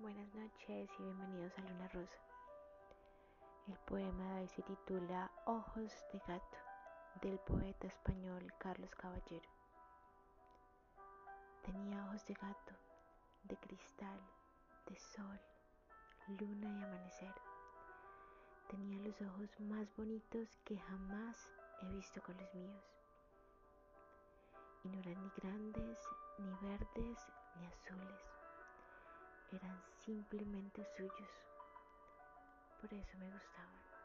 buenas noches y bienvenidos a Luna Rosa. El poema de hoy se titula Ojos de gato del poeta español Carlos Caballero. Tenía ojos de gato, de cristal, de sol, luna y amanecer. Tenía los ojos más bonitos que jamás he visto con los míos. Y no eran ni grandes, ni verdes, ni azules eran simplemente suyos. Por eso me gustaban.